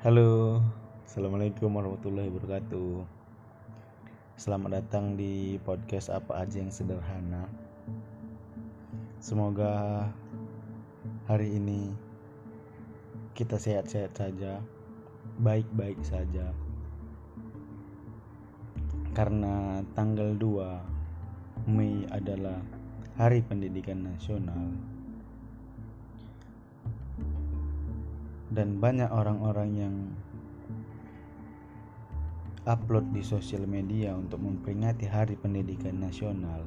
Halo, assalamualaikum warahmatullahi wabarakatuh. Selamat datang di podcast apa aja yang sederhana. Semoga hari ini kita sehat-sehat saja, baik-baik saja. Karena tanggal 2 Mei adalah Hari Pendidikan Nasional. Dan banyak orang-orang yang upload di sosial media untuk memperingati Hari Pendidikan Nasional.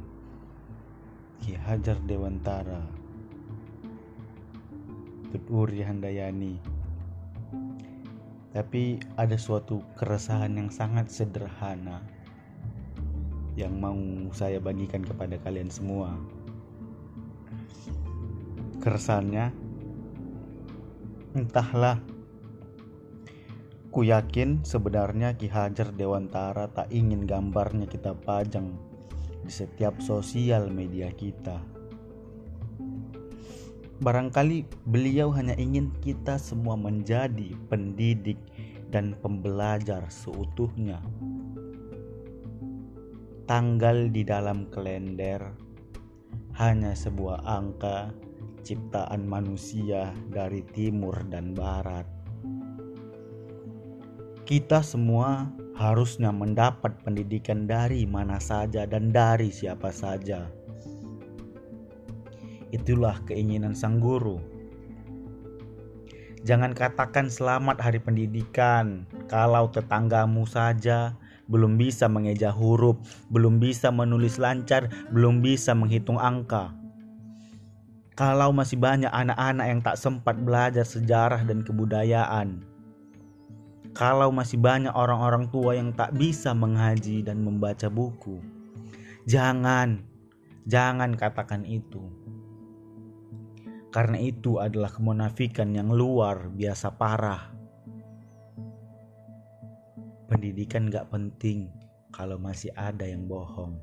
Ki Hajar Dewantara, Tuturi Handayani. Tapi ada suatu keresahan yang sangat sederhana yang mau saya bagikan kepada kalian semua. Keresahannya Entahlah. Ku yakin sebenarnya Ki Hajar Dewantara tak ingin gambarnya kita pajang di setiap sosial media kita. Barangkali beliau hanya ingin kita semua menjadi pendidik dan pembelajar seutuhnya. Tanggal di dalam kalender hanya sebuah angka ciptaan manusia dari timur dan barat. Kita semua harusnya mendapat pendidikan dari mana saja dan dari siapa saja. Itulah keinginan sang guru. Jangan katakan selamat hari pendidikan kalau tetanggamu saja belum bisa mengeja huruf, belum bisa menulis lancar, belum bisa menghitung angka. Kalau masih banyak anak-anak yang tak sempat belajar sejarah dan kebudayaan, kalau masih banyak orang-orang tua yang tak bisa menghaji dan membaca buku, jangan, jangan katakan itu. Karena itu adalah kemunafikan yang luar biasa parah. Pendidikan gak penting kalau masih ada yang bohong.